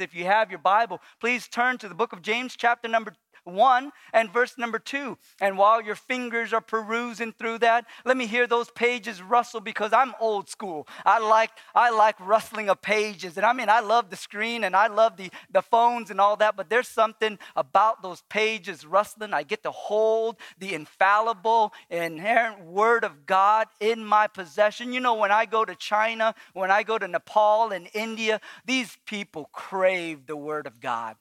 If you have your Bible, please turn to the book of James, chapter number 1 and verse number 2. And while your fingers are perusing through that, let me hear those pages rustle because I'm old school. I like I like rustling of pages. And I mean I love the screen and I love the, the phones and all that, but there's something about those pages rustling. I get to hold the infallible, inerrant word of God in my possession. You know, when I go to China, when I go to Nepal and India, these people crave the word of God.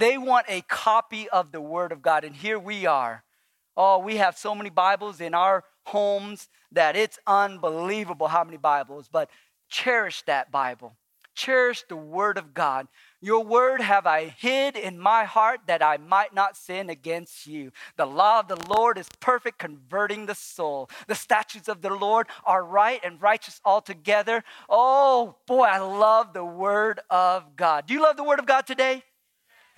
They want a copy of the Word of God. And here we are. Oh, we have so many Bibles in our homes that it's unbelievable how many Bibles. But cherish that Bible. Cherish the Word of God. Your word have I hid in my heart that I might not sin against you. The law of the Lord is perfect, converting the soul. The statutes of the Lord are right and righteous altogether. Oh, boy, I love the word of God. Do you love the word of God today?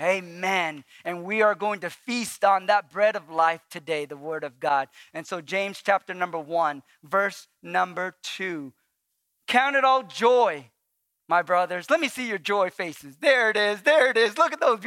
Amen. And we are going to feast on that bread of life today, the Word of God. And so, James chapter number one, verse number two. Count it all joy, my brothers. Let me see your joy faces. There it is. There it is. Look at those.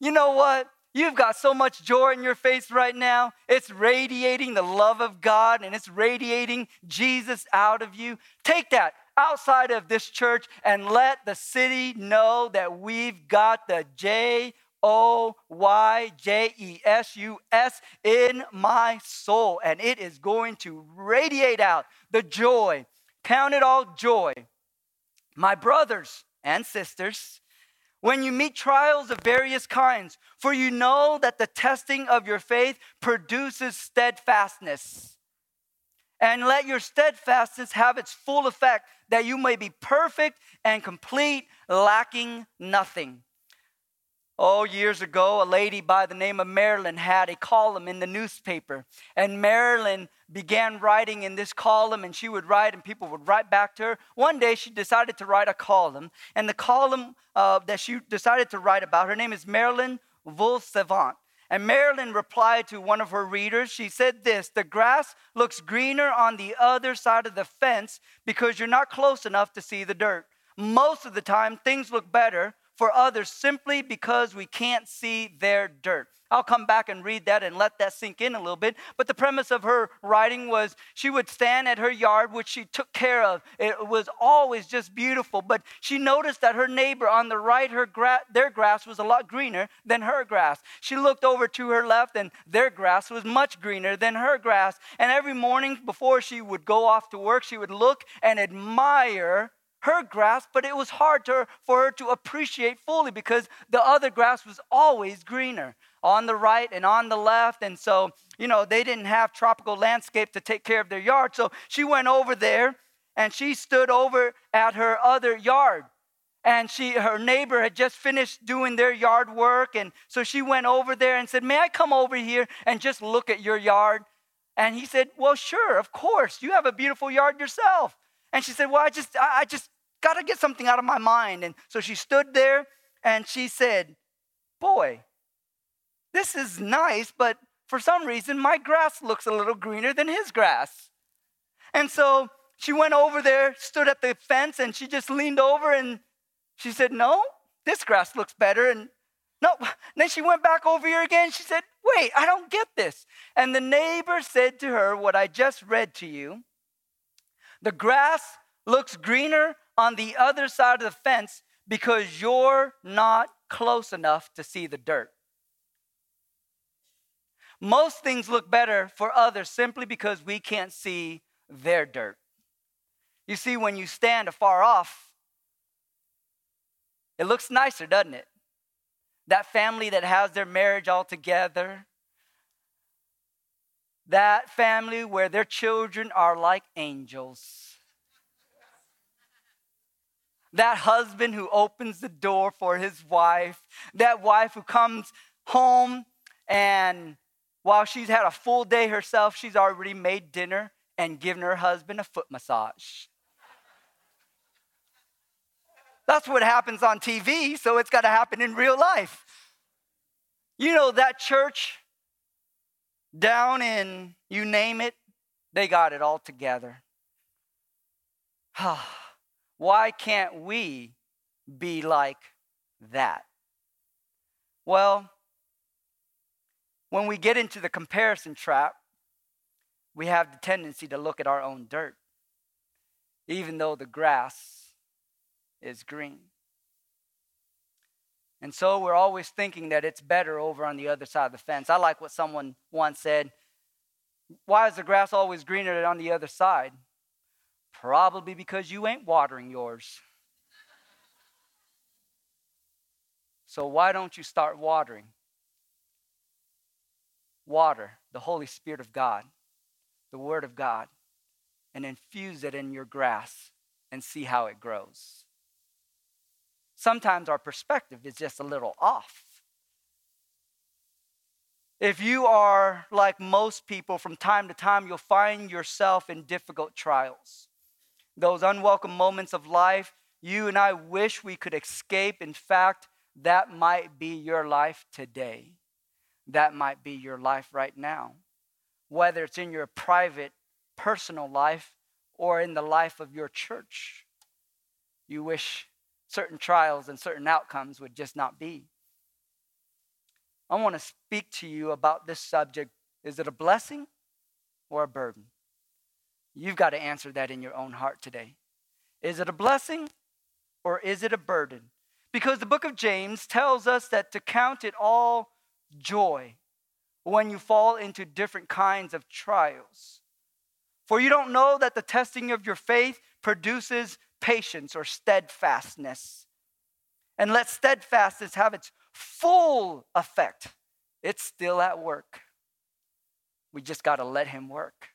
You know what? You've got so much joy in your face right now. It's radiating the love of God and it's radiating Jesus out of you. Take that outside of this church and let the city know that we've got the J O Y J E S U S in my soul. And it is going to radiate out the joy. Count it all joy. My brothers and sisters, when you meet trials of various kinds, for you know that the testing of your faith produces steadfastness. And let your steadfastness have its full effect, that you may be perfect and complete, lacking nothing. Oh, years ago, a lady by the name of Marilyn had a column in the newspaper. And Marilyn began writing in this column, and she would write, and people would write back to her. One day, she decided to write a column. And the column uh, that she decided to write about, her name is Marilyn vos Savant. And Marilyn replied to one of her readers. She said this The grass looks greener on the other side of the fence because you're not close enough to see the dirt. Most of the time, things look better for others simply because we can't see their dirt. I'll come back and read that and let that sink in a little bit. But the premise of her writing was she would stand at her yard, which she took care of. It was always just beautiful. But she noticed that her neighbor on the right, her gra- their grass was a lot greener than her grass. She looked over to her left, and their grass was much greener than her grass. And every morning before she would go off to work, she would look and admire her grass, but it was hard for her to appreciate fully because the other grass was always greener on the right and on the left. And so, you know, they didn't have tropical landscape to take care of their yard. So she went over there and she stood over at her other yard. And she, her neighbor had just finished doing their yard work. And so she went over there and said, May I come over here and just look at your yard? And he said, Well, sure, of course. You have a beautiful yard yourself. And she said, Well, I just, I just got to get something out of my mind. And so she stood there and she said, Boy, this is nice, but for some reason my grass looks a little greener than his grass. And so she went over there, stood at the fence, and she just leaned over and she said, No, this grass looks better. And no, then she went back over here again. She said, Wait, I don't get this. And the neighbor said to her, What I just read to you the grass looks greener on the other side of the fence because you're not close enough to see the dirt. Most things look better for others simply because we can't see their dirt. You see, when you stand afar off, it looks nicer, doesn't it? That family that has their marriage all together, that family where their children are like angels that husband who opens the door for his wife, that wife who comes home and while she's had a full day herself, she's already made dinner and given her husband a foot massage. That's what happens on TV, so it's got to happen in real life. You know, that church down in you name it, they got it all together. Ah. Why can't we be like that? Well, when we get into the comparison trap, we have the tendency to look at our own dirt, even though the grass is green. And so we're always thinking that it's better over on the other side of the fence. I like what someone once said Why is the grass always greener on the other side? Probably because you ain't watering yours. So why don't you start watering? Water the Holy Spirit of God, the Word of God, and infuse it in your grass and see how it grows. Sometimes our perspective is just a little off. If you are like most people, from time to time, you'll find yourself in difficult trials. Those unwelcome moments of life, you and I wish we could escape. In fact, that might be your life today. That might be your life right now. Whether it's in your private, personal life or in the life of your church, you wish certain trials and certain outcomes would just not be. I want to speak to you about this subject. Is it a blessing or a burden? You've got to answer that in your own heart today. Is it a blessing or is it a burden? Because the book of James tells us that to count it all joy when you fall into different kinds of trials. For you don't know that the testing of your faith produces patience or steadfastness. And let steadfastness have its full effect. It's still at work. We just got to let Him work.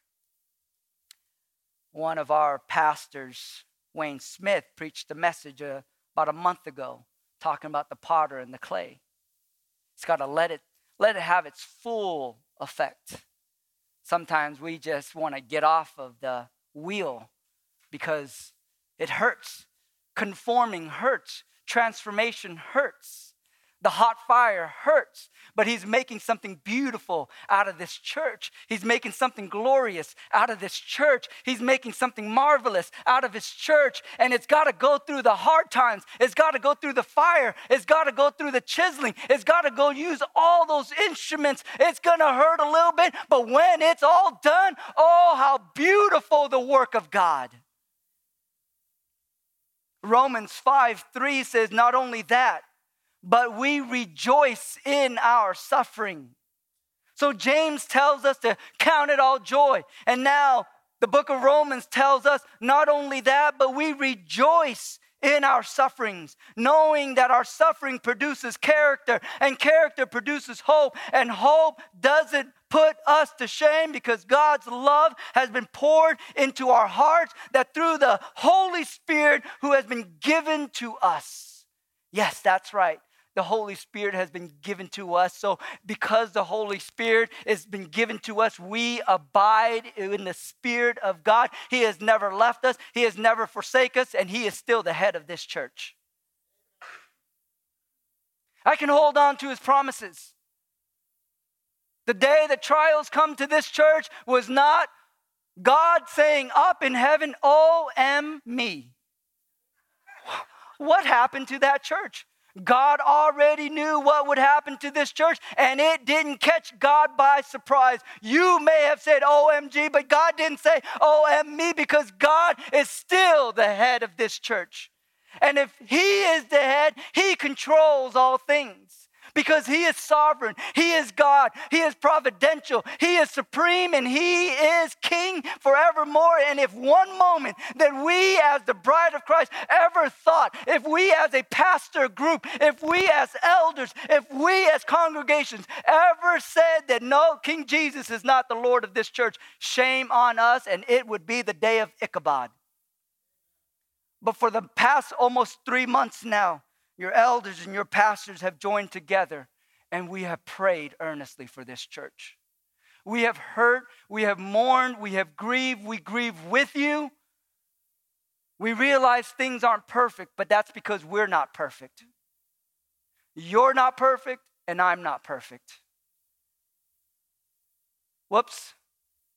One of our pastors, Wayne Smith, preached a message uh, about a month ago talking about the potter and the clay. It's got to let it let it have its full effect. Sometimes we just want to get off of the wheel because it hurts. Conforming hurts. Transformation hurts. The hot fire hurts, but he's making something beautiful out of this church. He's making something glorious out of this church. He's making something marvelous out of his church. And it's got to go through the hard times. It's got to go through the fire. It's got to go through the chiseling. It's got to go use all those instruments. It's going to hurt a little bit, but when it's all done, oh, how beautiful the work of God. Romans 5 3 says, Not only that, but we rejoice in our suffering. So James tells us to count it all joy. And now the book of Romans tells us not only that, but we rejoice in our sufferings, knowing that our suffering produces character, and character produces hope, and hope doesn't put us to shame because God's love has been poured into our hearts that through the Holy Spirit who has been given to us. Yes, that's right the Holy Spirit has been given to us. So, because the Holy Spirit has been given to us, we abide in the Spirit of God. He has never left us, He has never forsaken us, and He is still the head of this church. I can hold on to His promises. The day that trials come to this church was not God saying up in heaven, am me. What happened to that church? God already knew what would happen to this church, and it didn't catch God by surprise. You may have said OMG, but God didn't say OM me because God is still the head of this church. And if He is the head, He controls all things because He is sovereign, He is God, He is providential, He is supreme, and He is King forevermore. And if one moment that we, as the bride of Christ, ever thought, if we as a pastor group, if we as elders, if we as congregations ever said that no, King Jesus is not the Lord of this church, shame on us, and it would be the day of Ichabod. But for the past almost three months now, your elders and your pastors have joined together, and we have prayed earnestly for this church. We have hurt, we have mourned, we have grieved, we grieve with you. We realize things aren't perfect, but that's because we're not perfect. You're not perfect, and I'm not perfect. Whoops.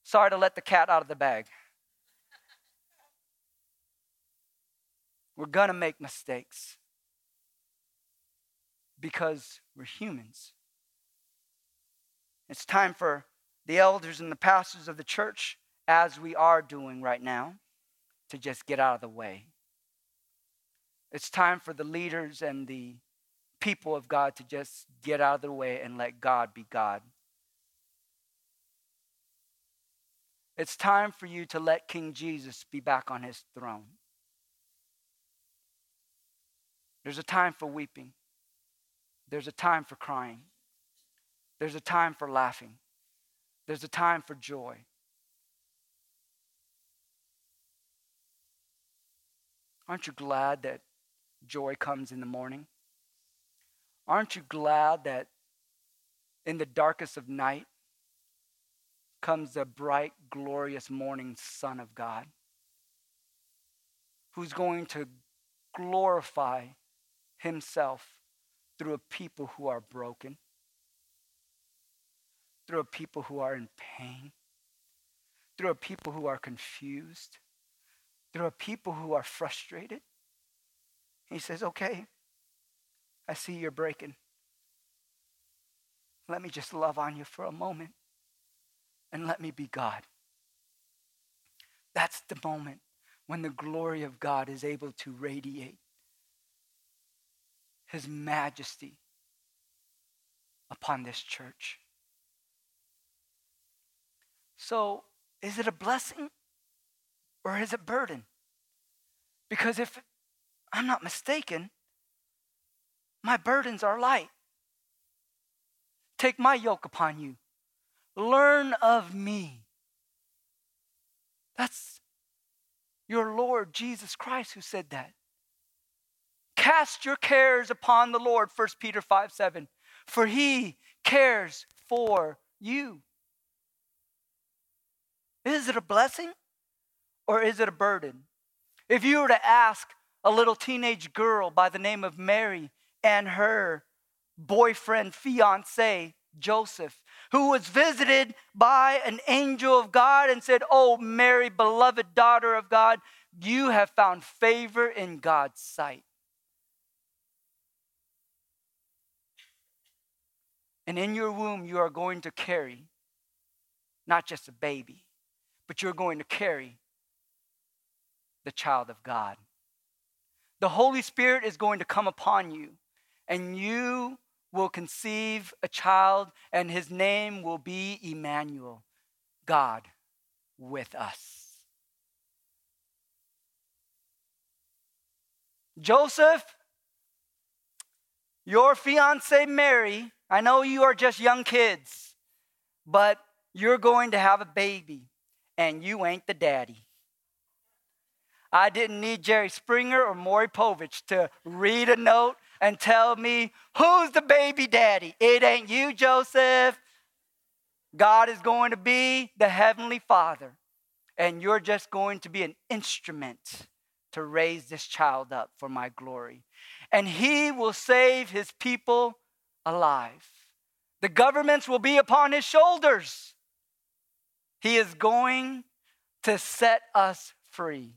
Sorry to let the cat out of the bag. We're to make mistakes. Because we're humans. It's time for the elders and the pastors of the church, as we are doing right now, to just get out of the way. It's time for the leaders and the people of God to just get out of the way and let God be God. It's time for you to let King Jesus be back on his throne. There's a time for weeping. There's a time for crying. There's a time for laughing. There's a time for joy. Aren't you glad that joy comes in the morning? Aren't you glad that in the darkest of night comes the bright, glorious morning Son of God who's going to glorify himself through a people who are broken, through a people who are in pain, through a people who are confused, through a people who are frustrated. He says, Okay, I see you're breaking. Let me just love on you for a moment and let me be God. That's the moment when the glory of God is able to radiate his majesty upon this church. So, is it a blessing or is it a burden? Because if I'm not mistaken, my burdens are light. Take my yoke upon you. Learn of me. That's your Lord Jesus Christ who said that. Cast your cares upon the Lord, 1 Peter 5 7, for he cares for you. Is it a blessing or is it a burden? If you were to ask a little teenage girl by the name of Mary and her boyfriend, fiance, Joseph, who was visited by an angel of God and said, Oh, Mary, beloved daughter of God, you have found favor in God's sight. And in your womb, you are going to carry not just a baby, but you're going to carry the child of God. The Holy Spirit is going to come upon you, and you will conceive a child, and his name will be Emmanuel, God with us. Joseph, your fiance Mary, I know you are just young kids, but you're going to have a baby, and you ain't the daddy. I didn't need Jerry Springer or Maury Povich to read a note and tell me, who's the baby daddy? It ain't you, Joseph. God is going to be the Heavenly Father, and you're just going to be an instrument to raise this child up for my glory. And He will save His people alive. The governments will be upon His shoulders. He is going to set us free.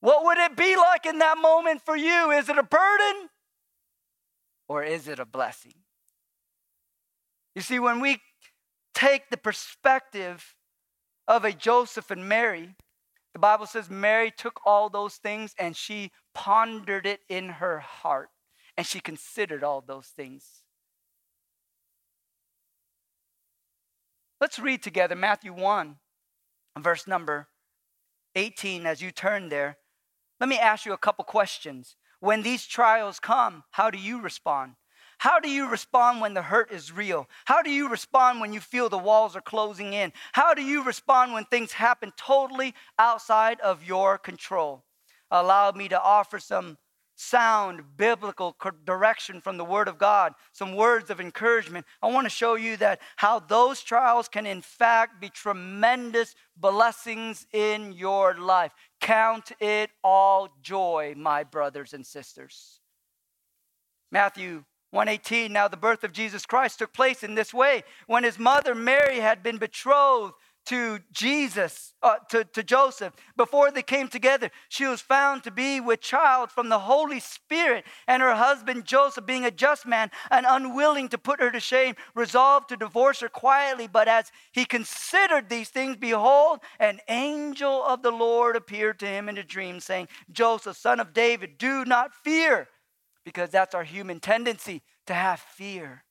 What would it be like in that moment for you? Is it a burden or is it a blessing? You see, when we take the perspective of a Joseph and Mary, the Bible says Mary took all those things and she pondered it in her heart and she considered all those things. Let's read together Matthew 1, verse number 18, as you turn there. Let me ask you a couple questions. When these trials come, how do you respond? How do you respond when the hurt is real? How do you respond when you feel the walls are closing in? How do you respond when things happen totally outside of your control? Allow me to offer some sound biblical direction from the Word of God, some words of encouragement. I want to show you that how those trials can, in fact, be tremendous blessings in your life. Count it all joy, my brothers and sisters. Matthew 118 Now the birth of Jesus Christ took place in this way. When his mother Mary had been betrothed to Jesus, uh, to, to Joseph, before they came together, she was found to be with child from the Holy Spirit, and her husband Joseph, being a just man and unwilling to put her to shame, resolved to divorce her quietly. But as he considered these things, behold, an angel of the Lord appeared to him in a dream, saying, Joseph, son of David, do not fear, because that's our human tendency to have fear.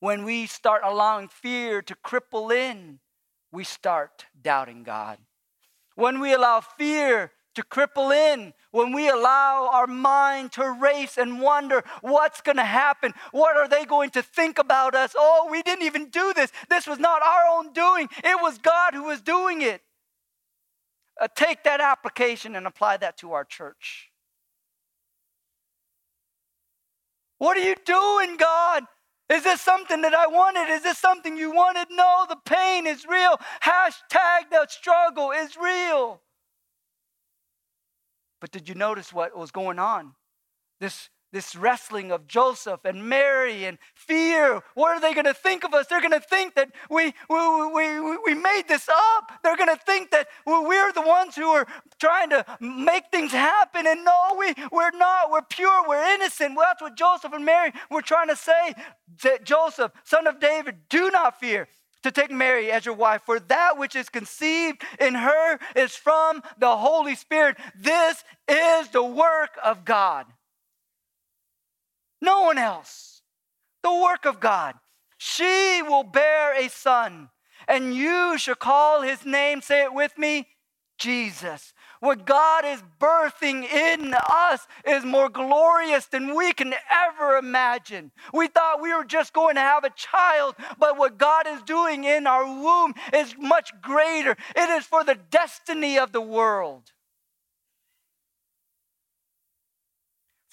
When we start allowing fear to cripple in, we start doubting God. When we allow fear to cripple in, when we allow our mind to race and wonder what's going to happen, what are they going to think about us? Oh, we didn't even do this. This was not our own doing, it was God who was doing it. Uh, take that application and apply that to our church. What are you doing, God? Is this something that I wanted? Is this something you wanted? No, the pain is real. Hashtag the struggle is real. But did you notice what was going on? This this wrestling of Joseph and Mary and fear. What are they going to think of us? They're going to think that we, we, we, we made this up. They're going to think that we're the ones who are trying to make things happen. And no, we, we're not. We're pure. We're innocent. Well, that's what Joseph and Mary were trying to say. Joseph, son of David, do not fear to take Mary as your wife, for that which is conceived in her is from the Holy Spirit. This is the work of God. No one else. The work of God. She will bear a son, and you shall call his name, say it with me, Jesus. What God is birthing in us is more glorious than we can ever imagine. We thought we were just going to have a child, but what God is doing in our womb is much greater. It is for the destiny of the world.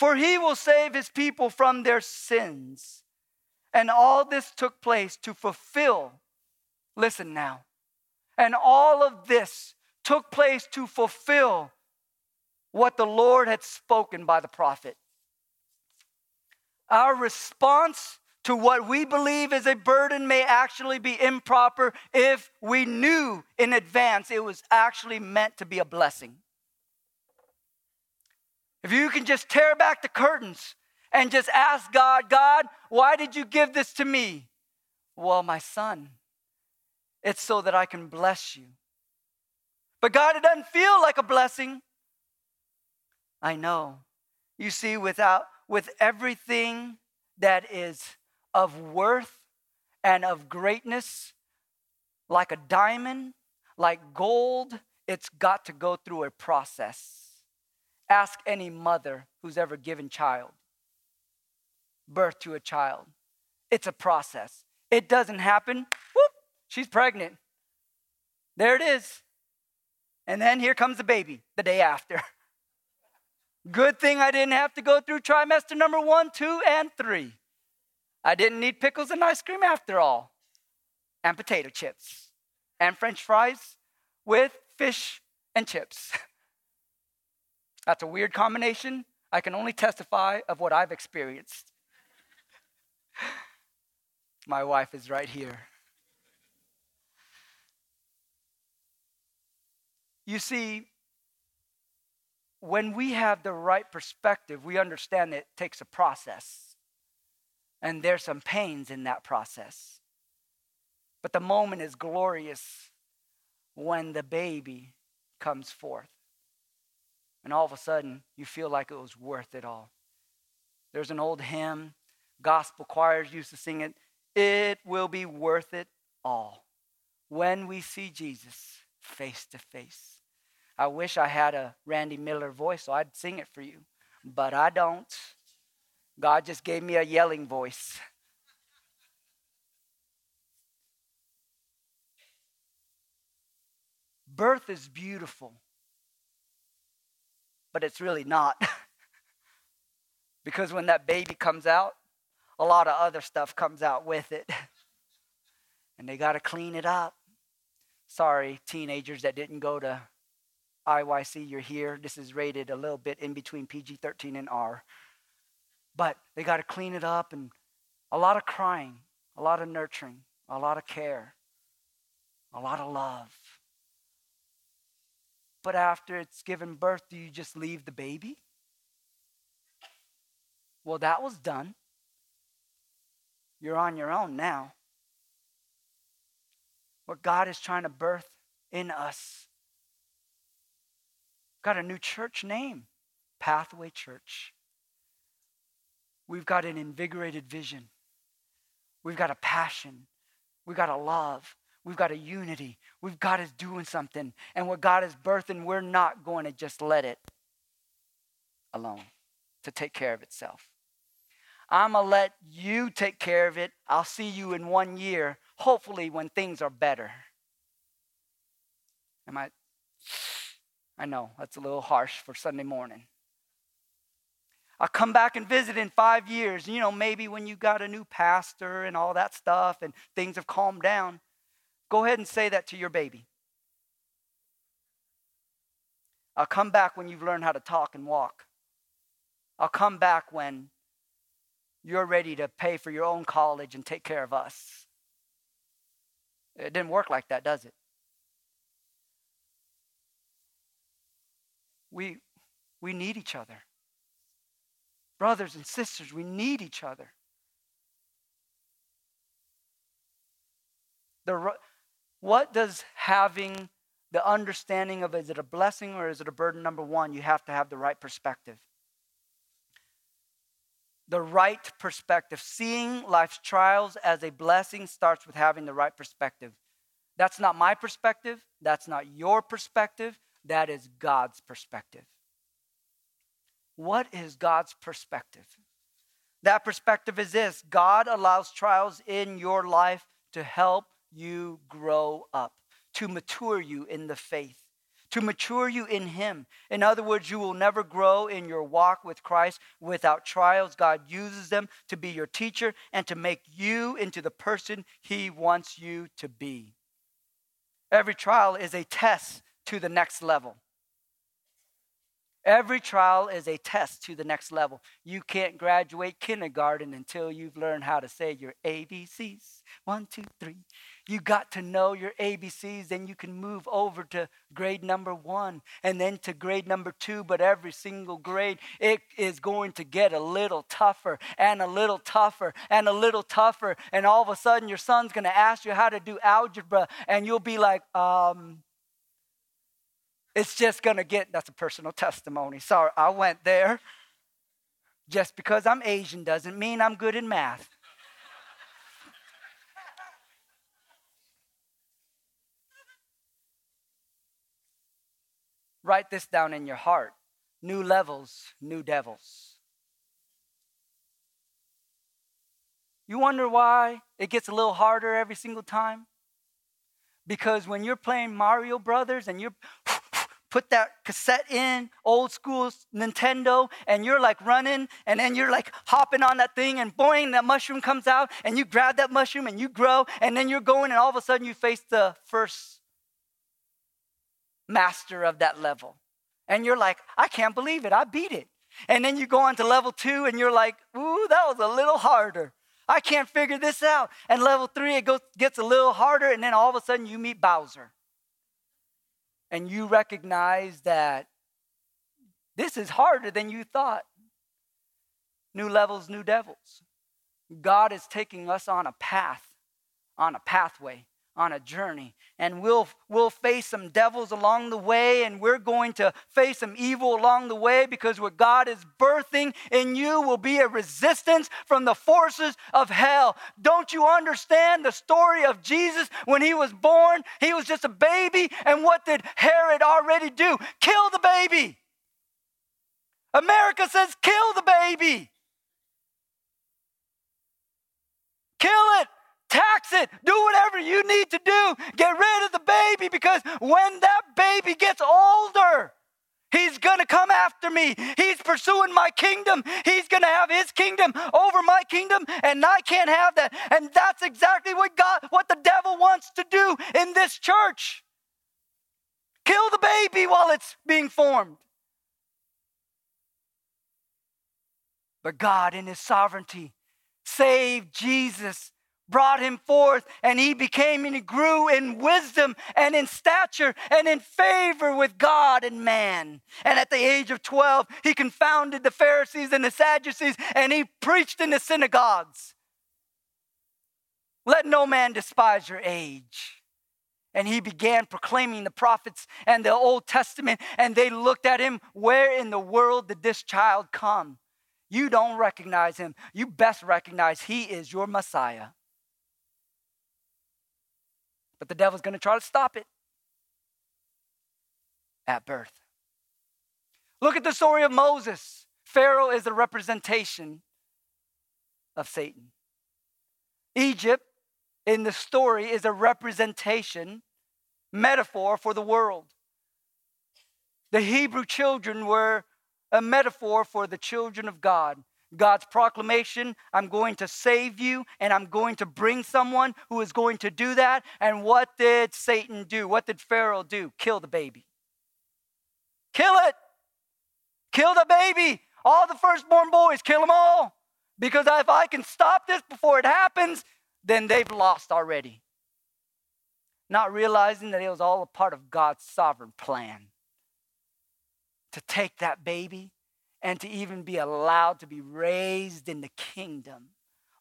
For he will save his people from their sins. And all this took place to fulfill, listen now, and all of this took place to fulfill what the Lord had spoken by the prophet. Our response to what we believe is a burden may actually be improper if we knew in advance it was actually meant to be a blessing. If you can just tear back the curtains and just ask God, God, why did you give this to me? Well, my son, it's so that I can bless you. But God, it doesn't feel like a blessing. I know. You see, without with everything that is of worth and of greatness, like a diamond, like gold, it's got to go through a process. Ask any mother who's ever given child, birth to a child. It's a process. It doesn't happen, whoop, she's pregnant. There it is. And then here comes the baby the day after. Good thing I didn't have to go through trimester number one, two, and three. I didn't need pickles and ice cream after all, and potato chips, and french fries with fish and chips. That's a weird combination. I can only testify of what I've experienced. My wife is right here. You see, when we have the right perspective, we understand it takes a process. And there's some pains in that process. But the moment is glorious when the baby comes forth and all of a sudden you feel like it was worth it all. There's an old hymn, gospel choirs used to sing it. It will be worth it all when we see Jesus face to face. I wish I had a Randy Miller voice so I'd sing it for you, but I don't. God just gave me a yelling voice. Birth is beautiful but it's really not. because when that baby comes out, a lot of other stuff comes out with it. and they got to clean it up. Sorry, teenagers that didn't go to IYC, you're here. This is rated a little bit in between PG 13 and R. But they got to clean it up and a lot of crying, a lot of nurturing, a lot of care. a lot of love. But after it's given birth, do you just leave the baby? Well, that was done. You're on your own now. What God is trying to birth in us. Got a new church name, Pathway Church. We've got an invigorated vision. We've got a passion. We've got a love. We've got a unity. We've got is doing something. And what God is birthing, we're not going to just let it alone to take care of itself. I'm going to let you take care of it. I'll see you in one year, hopefully, when things are better. Am I? I know that's a little harsh for Sunday morning. I'll come back and visit in five years. You know, maybe when you got a new pastor and all that stuff and things have calmed down. Go ahead and say that to your baby. I'll come back when you've learned how to talk and walk. I'll come back when you're ready to pay for your own college and take care of us. It didn't work like that, does it? We, we need each other. Brothers and sisters, we need each other. The, what does having the understanding of is it a blessing or is it a burden? Number one, you have to have the right perspective. The right perspective. Seeing life's trials as a blessing starts with having the right perspective. That's not my perspective. That's not your perspective. That is God's perspective. What is God's perspective? That perspective is this God allows trials in your life to help you grow up, to mature you in the faith, to mature you in Him. In other words, you will never grow in your walk with Christ without trials. God uses them to be your teacher and to make you into the person He wants you to be. Every trial is a test to the next level. Every trial is a test to the next level. You can't graduate kindergarten until you've learned how to say your ABCs. One, two, three. You got to know your ABCs, then you can move over to grade number one and then to grade number two. But every single grade, it is going to get a little tougher and a little tougher and a little tougher. And all of a sudden, your son's going to ask you how to do algebra, and you'll be like, um, it's just going to get, that's a personal testimony. Sorry, I went there. Just because I'm Asian doesn't mean I'm good in math. Write this down in your heart new levels, new devils. You wonder why it gets a little harder every single time? Because when you're playing Mario Brothers and you're put that cassette in, old school Nintendo, and you're like running, and then you're like hopping on that thing, and boing, that mushroom comes out, and you grab that mushroom and you grow, and then you're going, and all of a sudden you face the first master of that level. And you're like, I can't believe it, I beat it. And then you go on to level two, and you're like, ooh, that was a little harder. I can't figure this out. And level three, it goes, gets a little harder, and then all of a sudden you meet Bowser and you recognize that this is harder than you thought. New levels, new devils. God is taking us on a path, on a pathway on a journey and we'll we'll face some devils along the way and we're going to face some evil along the way because what God is birthing in you will be a resistance from the forces of hell. Don't you understand the story of Jesus when he was born? He was just a baby and what did Herod already do? Kill the baby. America says kill the baby. Kill it tax it, do whatever you need to do. Get rid of the baby because when that baby gets older, He's gonna come after me. He's pursuing my kingdom. He's gonna have his kingdom over my kingdom, and I can't have that. And that's exactly what God, what the devil wants to do in this church. Kill the baby while it's being formed. But God, in his sovereignty, saved Jesus brought him forth, and he became and he grew in wisdom and in stature and in favor with God and man. And at the age of 12, he confounded the Pharisees and the Sadducees, and he preached in the synagogues. Let no man despise your age. And he began proclaiming the prophets and the Old Testament, and they looked at him. Where in the world did this child come? You don't recognize him. You best recognize he is your Messiah. But the devil's going to try to stop it at birth. Look at the story of Moses. Pharaoh is a representation of Satan. Egypt in the story is a representation, metaphor for the world. The Hebrew children were a metaphor for the children of God. God's proclamation I'm going to save you and I'm going to bring someone who is going to do that. And what did Satan do? What did Pharaoh do? Kill the baby. Kill it. Kill the baby. All the firstborn boys, kill them all. Because if I can stop this before it happens, then they've lost already. Not realizing that it was all a part of God's sovereign plan to take that baby and to even be allowed to be raised in the kingdom,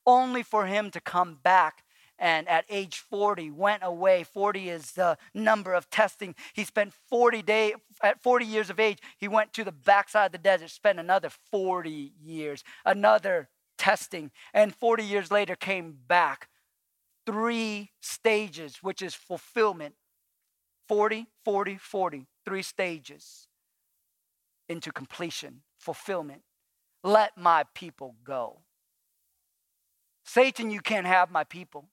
only for him to come back and at age 40 went away. 40 is the number of testing. He spent 40 day at 40 years of age he went to the backside of the desert spent another 40 years another testing and 40 years later came back. Three stages, which is fulfillment. 40, 40, 40, three stages into completion, fulfillment. Let my people go. Satan, you can't have my people.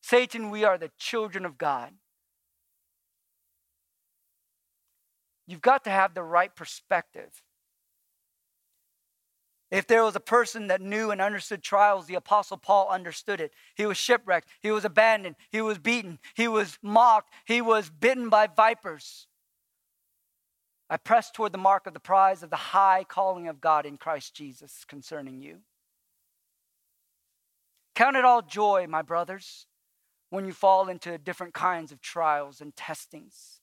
Satan, we are the children of God. You've got to have the right perspective. If there was a person that knew and understood trials, the Apostle Paul understood it. He was shipwrecked, he was abandoned, he was beaten, he was mocked, he was bitten by vipers. I press toward the mark of the prize of the high calling of God in Christ Jesus concerning you. Count it all joy, my brothers, when you fall into different kinds of trials and testings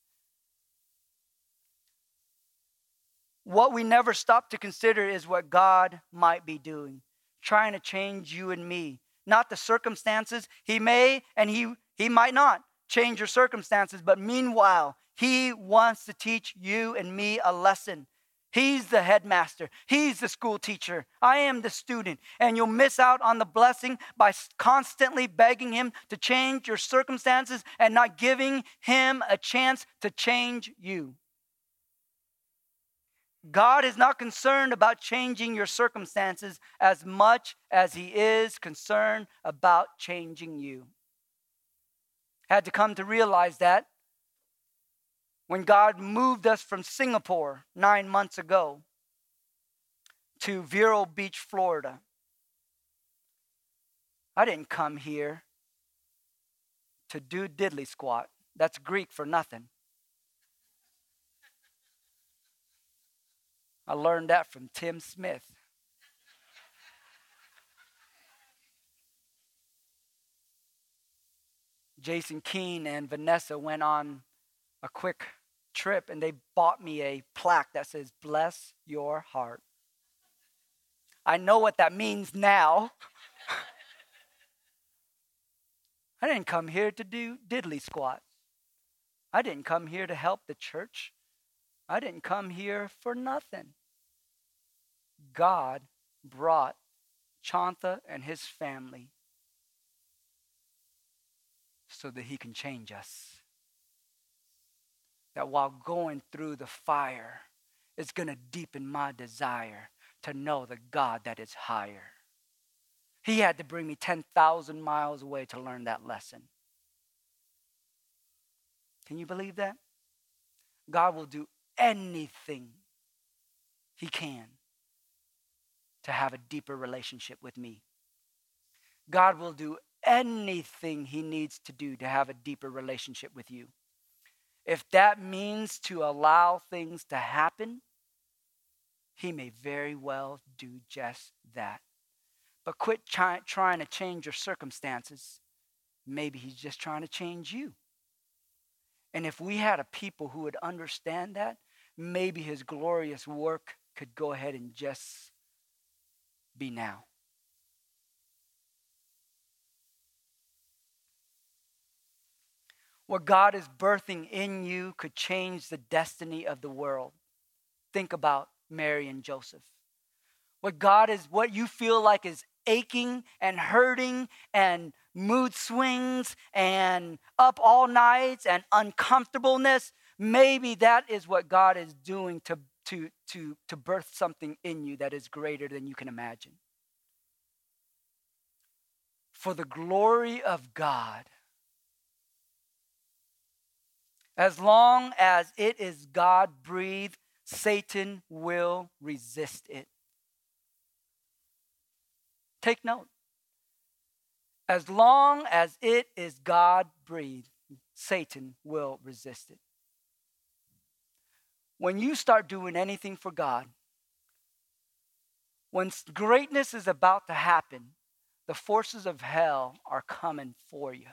What we never stop to consider is what God might be doing, trying to change you and me, not the circumstances. He may and he, he might not change your circumstances, but meanwhile, He wants to teach you and me a lesson. He's the headmaster. He's the school teacher. I am the student. And you'll miss out on the blessing by constantly begging Him to change your circumstances and not giving Him a chance to change you. God is not concerned about changing your circumstances as much as He is concerned about changing you. Had to come to realize that when God moved us from Singapore nine months ago to Vero Beach, Florida. I didn't come here to do diddly squat. That's Greek for nothing. I learned that from Tim Smith. Jason Keene and Vanessa went on a quick trip and they bought me a plaque that says, Bless your heart. I know what that means now. I didn't come here to do diddly squat. I didn't come here to help the church. I didn't come here for nothing. God brought Chantha and his family so that he can change us. That while going through the fire, it's going to deepen my desire to know the God that is higher. He had to bring me 10,000 miles away to learn that lesson. Can you believe that? God will do anything He can to have a deeper relationship with me. God will do anything He needs to do to have a deeper relationship with you. If that means to allow things to happen, He may very well do just that. But quit try, trying to change your circumstances. Maybe He's just trying to change you. And if we had a people who would understand that, maybe His glorious work could go ahead and just be now. What God is birthing in you could change the destiny of the world. Think about Mary and Joseph. What God is, what you feel like is aching and hurting and mood swings and up all nights and uncomfortableness, maybe that is what God is doing to, to, to, to birth something in you that is greater than you can imagine. For the glory of God, as long as it is God breathed, Satan will resist it. Take note. As long as it is God breathed, Satan will resist it. When you start doing anything for God, when greatness is about to happen, the forces of hell are coming for you.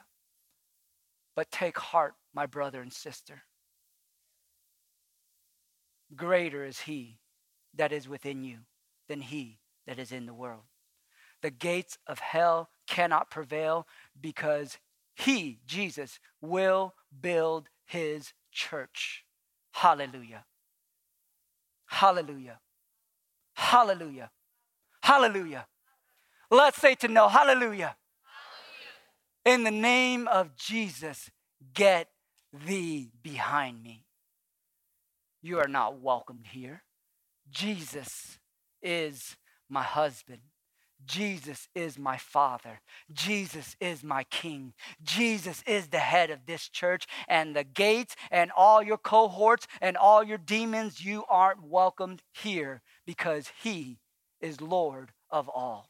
But take heart, my brother and sister. Greater is he that is within you than he that is in the world. The gates of hell cannot prevail because he, Jesus, will build his church. Hallelujah. Hallelujah. Hallelujah. Hallelujah. Let's say to know, hallelujah. In the name of Jesus, get thee behind me. You are not welcomed here. Jesus is my husband. Jesus is my father. Jesus is my king. Jesus is the head of this church and the gates and all your cohorts and all your demons. You aren't welcomed here because he is Lord of all.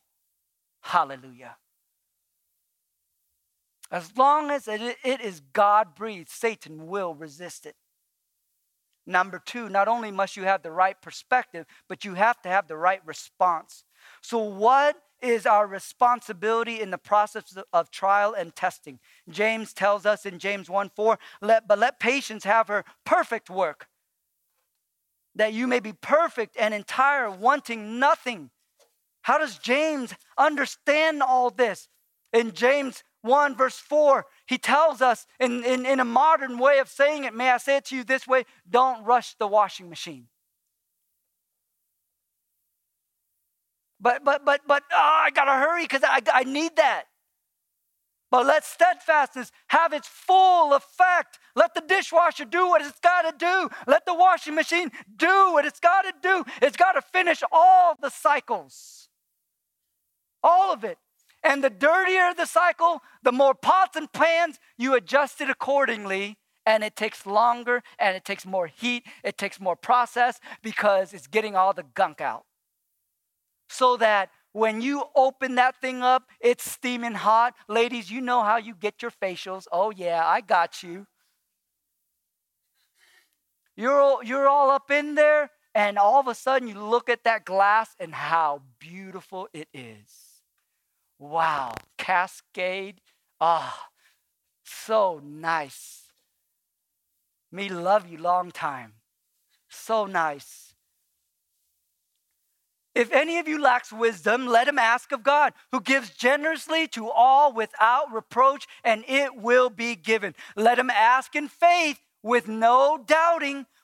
Hallelujah. As long as it is God breathed, Satan will resist it. Number two, not only must you have the right perspective, but you have to have the right response. So, what is our responsibility in the process of trial and testing? James tells us in James 1 4, let, but let patience have her perfect work, that you may be perfect and entire, wanting nothing. How does James understand all this? In James 1, verse 4, he tells us in, in, in a modern way of saying it, may I say it to you this way don't rush the washing machine. But, but, but, but, oh, I gotta hurry because I, I need that. But let steadfastness have its full effect. Let the dishwasher do what it's got to do. Let the washing machine do what it's got to do. It's got to finish all the cycles, all of it. And the dirtier the cycle, the more pots and pans you adjust it accordingly. And it takes longer and it takes more heat, it takes more process because it's getting all the gunk out. So that when you open that thing up, it's steaming hot. Ladies, you know how you get your facials. Oh, yeah, I got you. You're all, you're all up in there, and all of a sudden you look at that glass and how beautiful it is. Wow, Cascade. Ah, oh, so nice. Me love you long time. So nice. If any of you lacks wisdom, let him ask of God, who gives generously to all without reproach, and it will be given. Let him ask in faith with no doubting.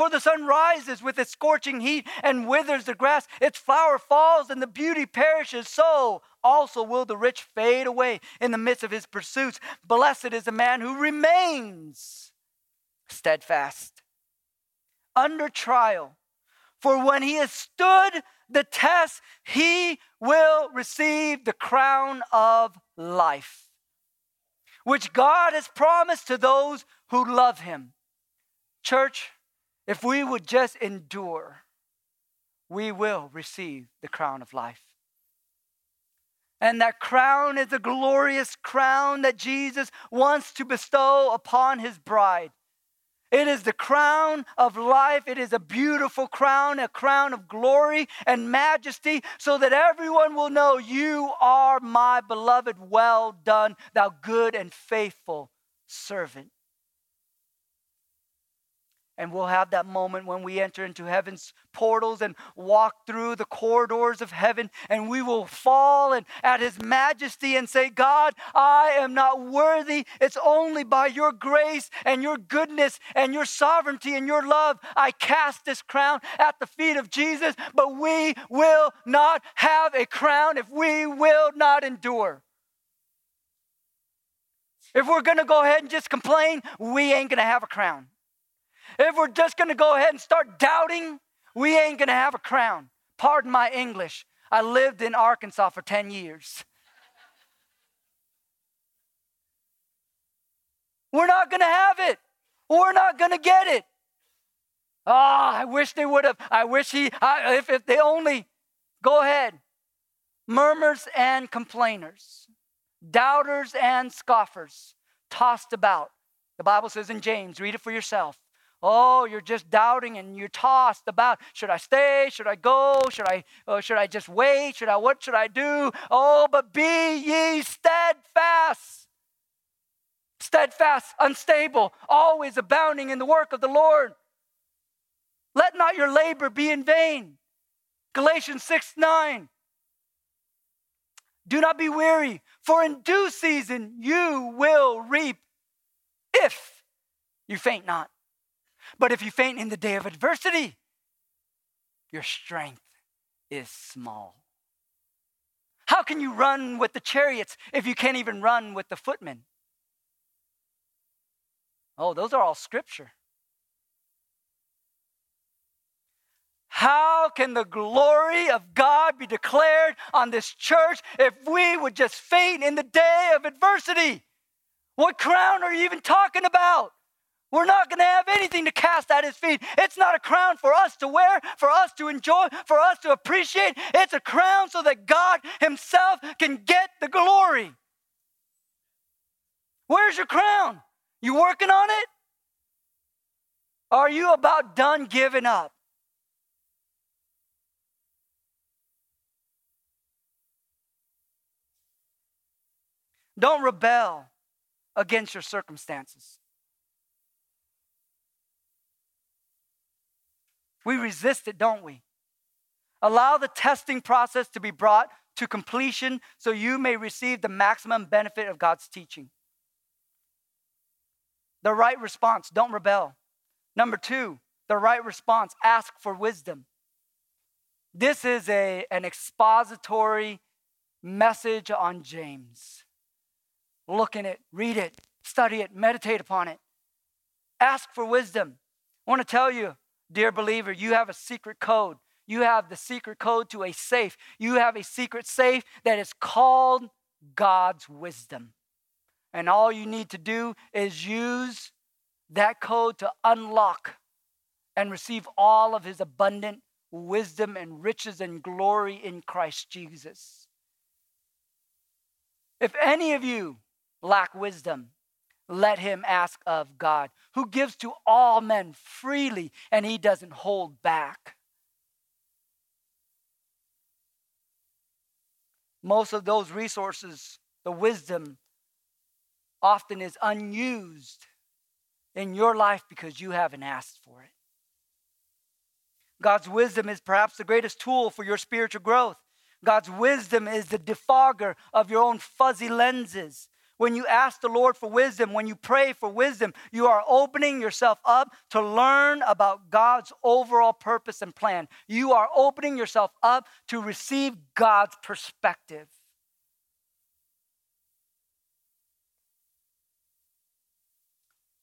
For the sun rises with its scorching heat and withers the grass, its flower falls and the beauty perishes. So also will the rich fade away in the midst of his pursuits. Blessed is the man who remains steadfast under trial. For when he has stood the test, he will receive the crown of life, which God has promised to those who love him. Church, if we would just endure, we will receive the crown of life. And that crown is a glorious crown that Jesus wants to bestow upon his bride. It is the crown of life. It is a beautiful crown, a crown of glory and majesty, so that everyone will know you are my beloved, well done, thou good and faithful servant. And we'll have that moment when we enter into heaven's portals and walk through the corridors of heaven, and we will fall and at his majesty and say, God, I am not worthy. It's only by your grace and your goodness and your sovereignty and your love I cast this crown at the feet of Jesus. But we will not have a crown if we will not endure. If we're going to go ahead and just complain, we ain't going to have a crown. If we're just going to go ahead and start doubting, we ain't going to have a crown. Pardon my English. I lived in Arkansas for 10 years. We're not going to have it. We're not going to get it. Ah, oh, I wish they would have. I wish he, I, if, if they only, go ahead. Murmurs and complainers, doubters and scoffers, tossed about. The Bible says in James, read it for yourself. Oh, you're just doubting and you're tossed about. Should I stay? Should I go? Should I? Oh, should I just wait? Should I? What should I do? Oh, but be ye steadfast, steadfast, unstable, always abounding in the work of the Lord. Let not your labor be in vain. Galatians 6 9. Do not be weary, for in due season you will reap if you faint not. But if you faint in the day of adversity, your strength is small. How can you run with the chariots if you can't even run with the footmen? Oh, those are all scripture. How can the glory of God be declared on this church if we would just faint in the day of adversity? What crown are you even talking about? We're not going to have anything to cast at his feet. It's not a crown for us to wear, for us to enjoy, for us to appreciate. It's a crown so that God himself can get the glory. Where's your crown? You working on it? Are you about done giving up? Don't rebel against your circumstances. We resist it, don't we? Allow the testing process to be brought to completion so you may receive the maximum benefit of God's teaching. The right response, don't rebel. Number two, the right response, ask for wisdom. This is a, an expository message on James. Look in it, read it, study it, meditate upon it. Ask for wisdom. I want to tell you, Dear believer, you have a secret code. You have the secret code to a safe. You have a secret safe that is called God's wisdom. And all you need to do is use that code to unlock and receive all of his abundant wisdom and riches and glory in Christ Jesus. If any of you lack wisdom, let him ask of God, who gives to all men freely and he doesn't hold back. Most of those resources, the wisdom, often is unused in your life because you haven't asked for it. God's wisdom is perhaps the greatest tool for your spiritual growth. God's wisdom is the defogger of your own fuzzy lenses when you ask the Lord for wisdom, when you pray for wisdom, you are opening yourself up to learn about God's overall purpose and plan. You are opening yourself up to receive God's perspective.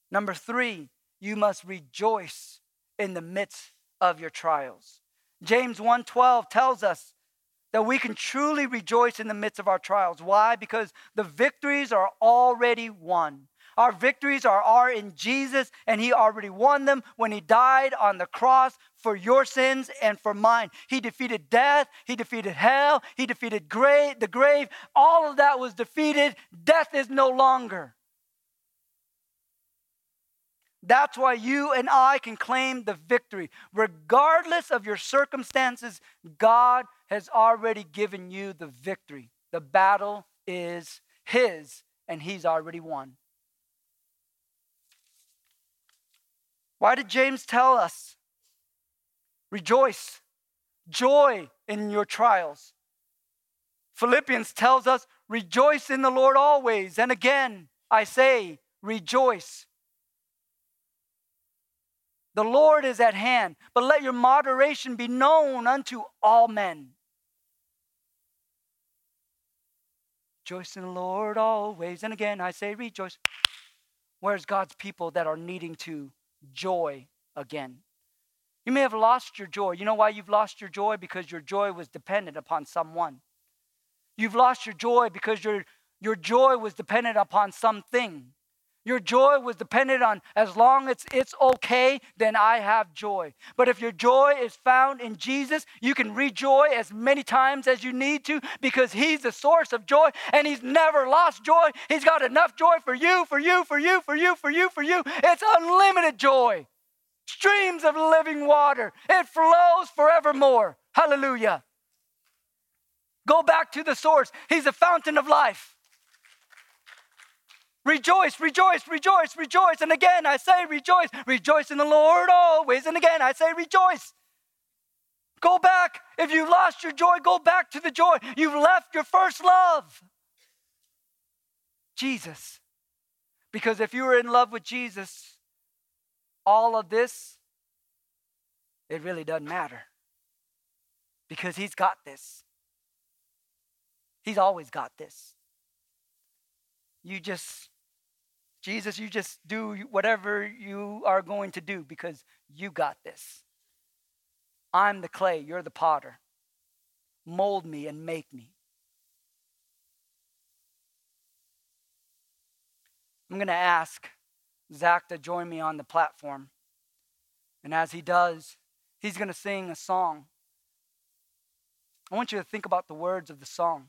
Number three, you must rejoice in the midst of your trials. James 1:12 tells us that we can truly rejoice in the midst of our trials. Why? Because the victories are already won. Our victories are, are in Jesus, and He already won them when He died on the cross for your sins and for mine. He defeated death, He defeated hell, He defeated the grave. All of that was defeated. Death is no longer. That's why you and I can claim the victory. Regardless of your circumstances, God has already given you the victory. The battle is His, and He's already won. Why did James tell us? Rejoice, joy in your trials. Philippians tells us, rejoice in the Lord always. And again, I say, rejoice. The Lord is at hand, but let your moderation be known unto all men. Rejoice in the Lord always. And again, I say rejoice. Where's God's people that are needing to joy again? You may have lost your joy. You know why you've lost your joy? Because your joy was dependent upon someone. You've lost your joy because your, your joy was dependent upon something. Your joy was dependent on as long as it's okay, then I have joy. But if your joy is found in Jesus, you can rejoice as many times as you need to because He's the source of joy and He's never lost joy. He's got enough joy for you, for you, for you, for you, for you, for you. It's unlimited joy. Streams of living water. It flows forevermore. Hallelujah. Go back to the source. He's the fountain of life. Rejoice, rejoice, rejoice, rejoice. And again, I say rejoice. Rejoice in the Lord always. And again, I say rejoice. Go back. If you lost your joy, go back to the joy. You've left your first love. Jesus. Because if you were in love with Jesus, all of this, it really doesn't matter. Because He's got this. He's always got this. You just Jesus, you just do whatever you are going to do because you got this. I'm the clay, you're the potter. Mold me and make me. I'm going to ask Zach to join me on the platform. And as he does, he's going to sing a song. I want you to think about the words of the song.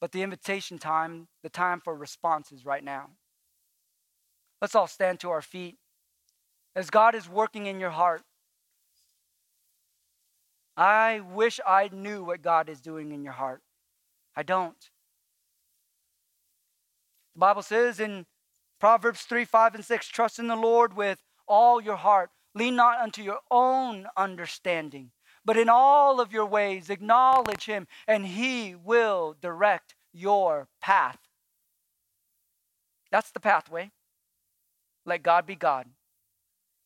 But the invitation time, the time for responses right now. Let's all stand to our feet. As God is working in your heart, I wish I knew what God is doing in your heart. I don't. The Bible says in Proverbs 3 5 and 6 trust in the Lord with all your heart. Lean not unto your own understanding, but in all of your ways, acknowledge him, and he will direct your path. That's the pathway. Let God be God,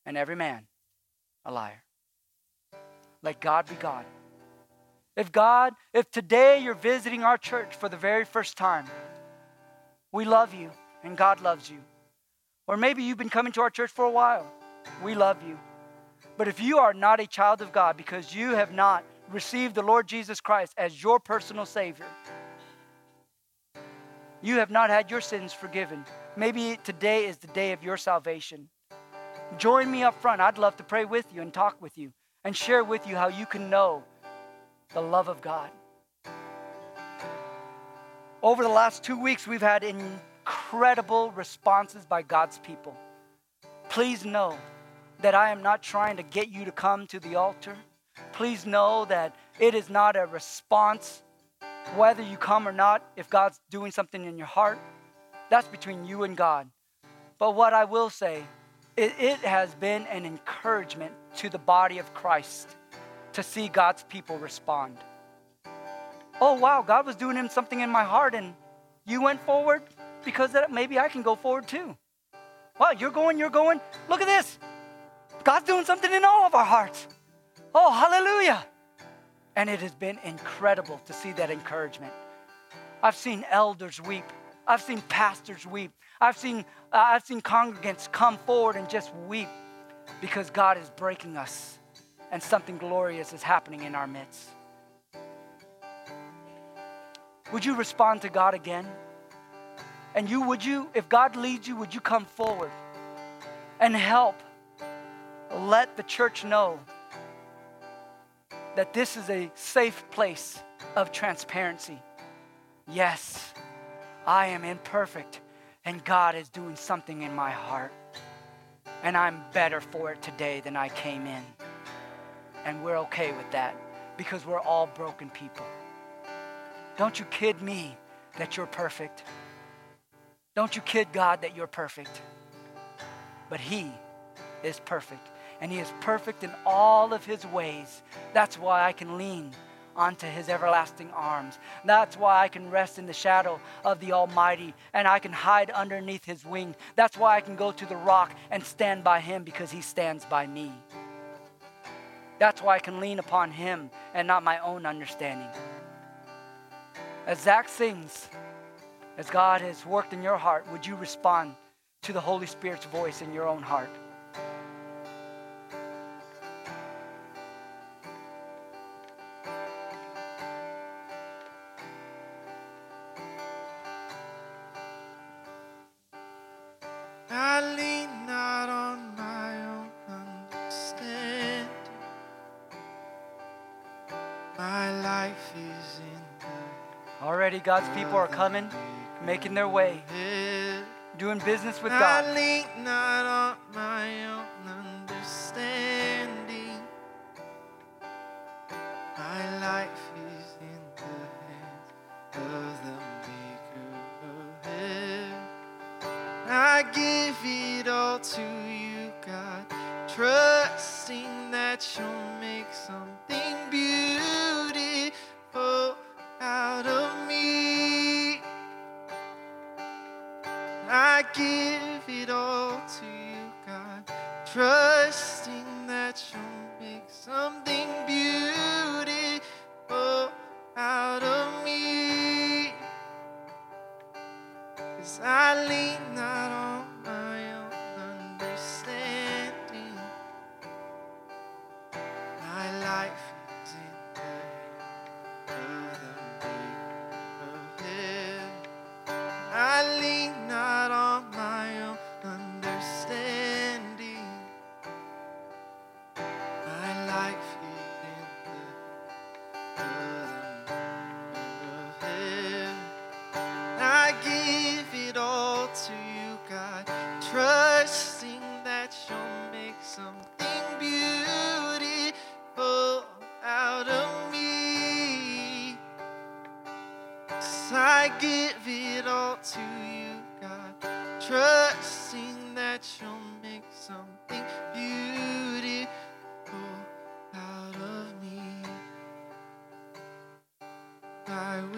and every man a liar. Let God be God. If God, if today you're visiting our church for the very first time, we love you and God loves you. Or maybe you've been coming to our church for a while. We love you. But if you are not a child of God because you have not received the Lord Jesus Christ as your personal Savior, you have not had your sins forgiven. Maybe today is the day of your salvation. Join me up front. I'd love to pray with you and talk with you and share with you how you can know the love of God. Over the last two weeks, we've had incredible responses by God's people. Please know that I am not trying to get you to come to the altar. Please know that it is not a response, whether you come or not, if God's doing something in your heart. That's between you and God. But what I will say, it, it has been an encouragement to the body of Christ to see God's people respond. Oh, wow, God was doing him something in my heart and you went forward because that maybe I can go forward too. Wow, you're going, you're going. Look at this. God's doing something in all of our hearts. Oh, hallelujah. And it has been incredible to see that encouragement. I've seen elders weep. I've seen pastors weep. I've seen, uh, I've seen congregants come forward and just weep because God is breaking us and something glorious is happening in our midst. Would you respond to God again? And you, would you, if God leads you, would you come forward and help let the church know that this is a safe place of transparency? Yes, I am imperfect, and God is doing something in my heart. And I'm better for it today than I came in. And we're okay with that because we're all broken people. Don't you kid me that you're perfect. Don't you kid God that you're perfect. But He is perfect. And He is perfect in all of His ways. That's why I can lean onto His everlasting arms. That's why I can rest in the shadow of the Almighty and I can hide underneath His wing. That's why I can go to the rock and stand by Him because He stands by me. That's why I can lean upon Him and not my own understanding. As Zach sings, as God has worked in your heart, would you respond to the Holy Spirit's voice in your own heart? God's people are coming making their way, doing business with God.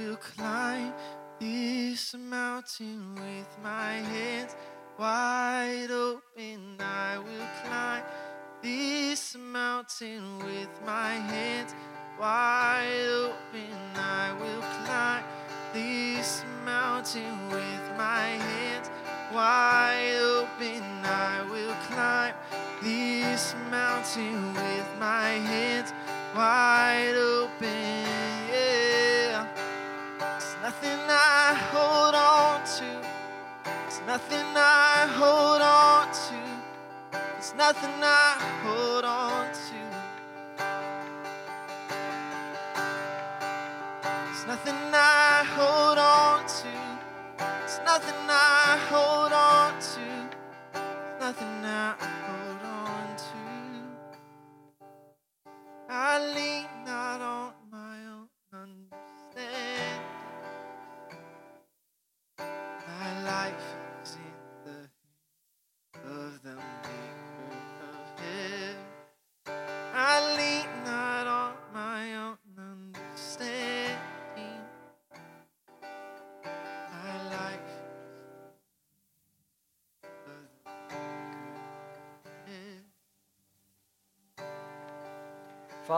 Will climb this mountain with my hands wide open. I will climb this mountain with my hands wide open. I will climb this mountain with my hands wide open. I will climb this mountain with my hands wide open. Nothing I hold on to. It's nothing I hold on to. It's nothing I hold on to. It's nothing I hold on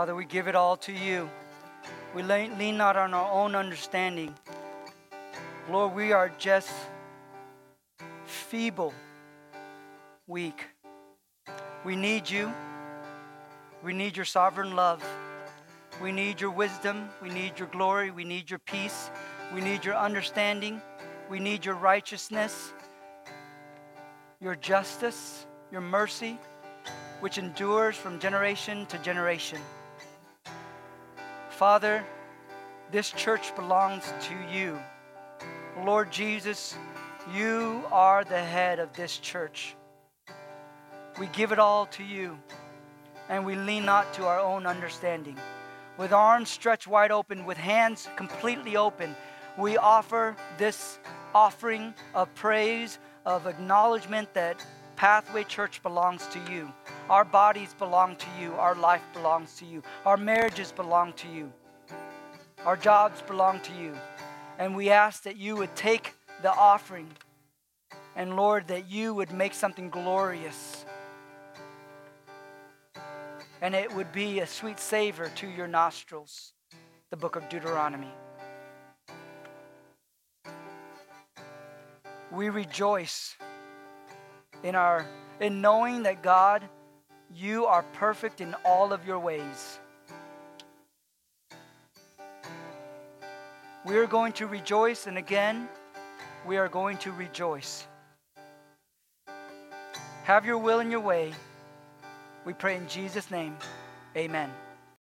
Father, we give it all to you. We lean, not on our own understanding. Lord, we are just feeble, weak. We need you. We need your sovereign love. We need your wisdom. We need your glory. We need your peace. We need your understanding. We need your righteousness, your justice, your mercy, which endures from generation to generation. Father, this church belongs to you. Lord Jesus, you are the head of this church. We give it all to you, and we lean not to our own understanding. With arms stretched wide open, with hands completely open, we offer this offering of praise, of acknowledgement that Pathway Church belongs to you. Our bodies belong to you. Our life belongs to you. Our marriages belong to you. Our jobs belong to you. And we ask that you would take the offering and, Lord, that you would make something glorious. And it would be a sweet savor to your nostrils, the book of Deuteronomy. We rejoice in our in knowing that God, you are perfect in all of your ways. We are going to rejoice, and again, we are going to rejoice. Have your will in your way. We pray in Jesus' name. Amen.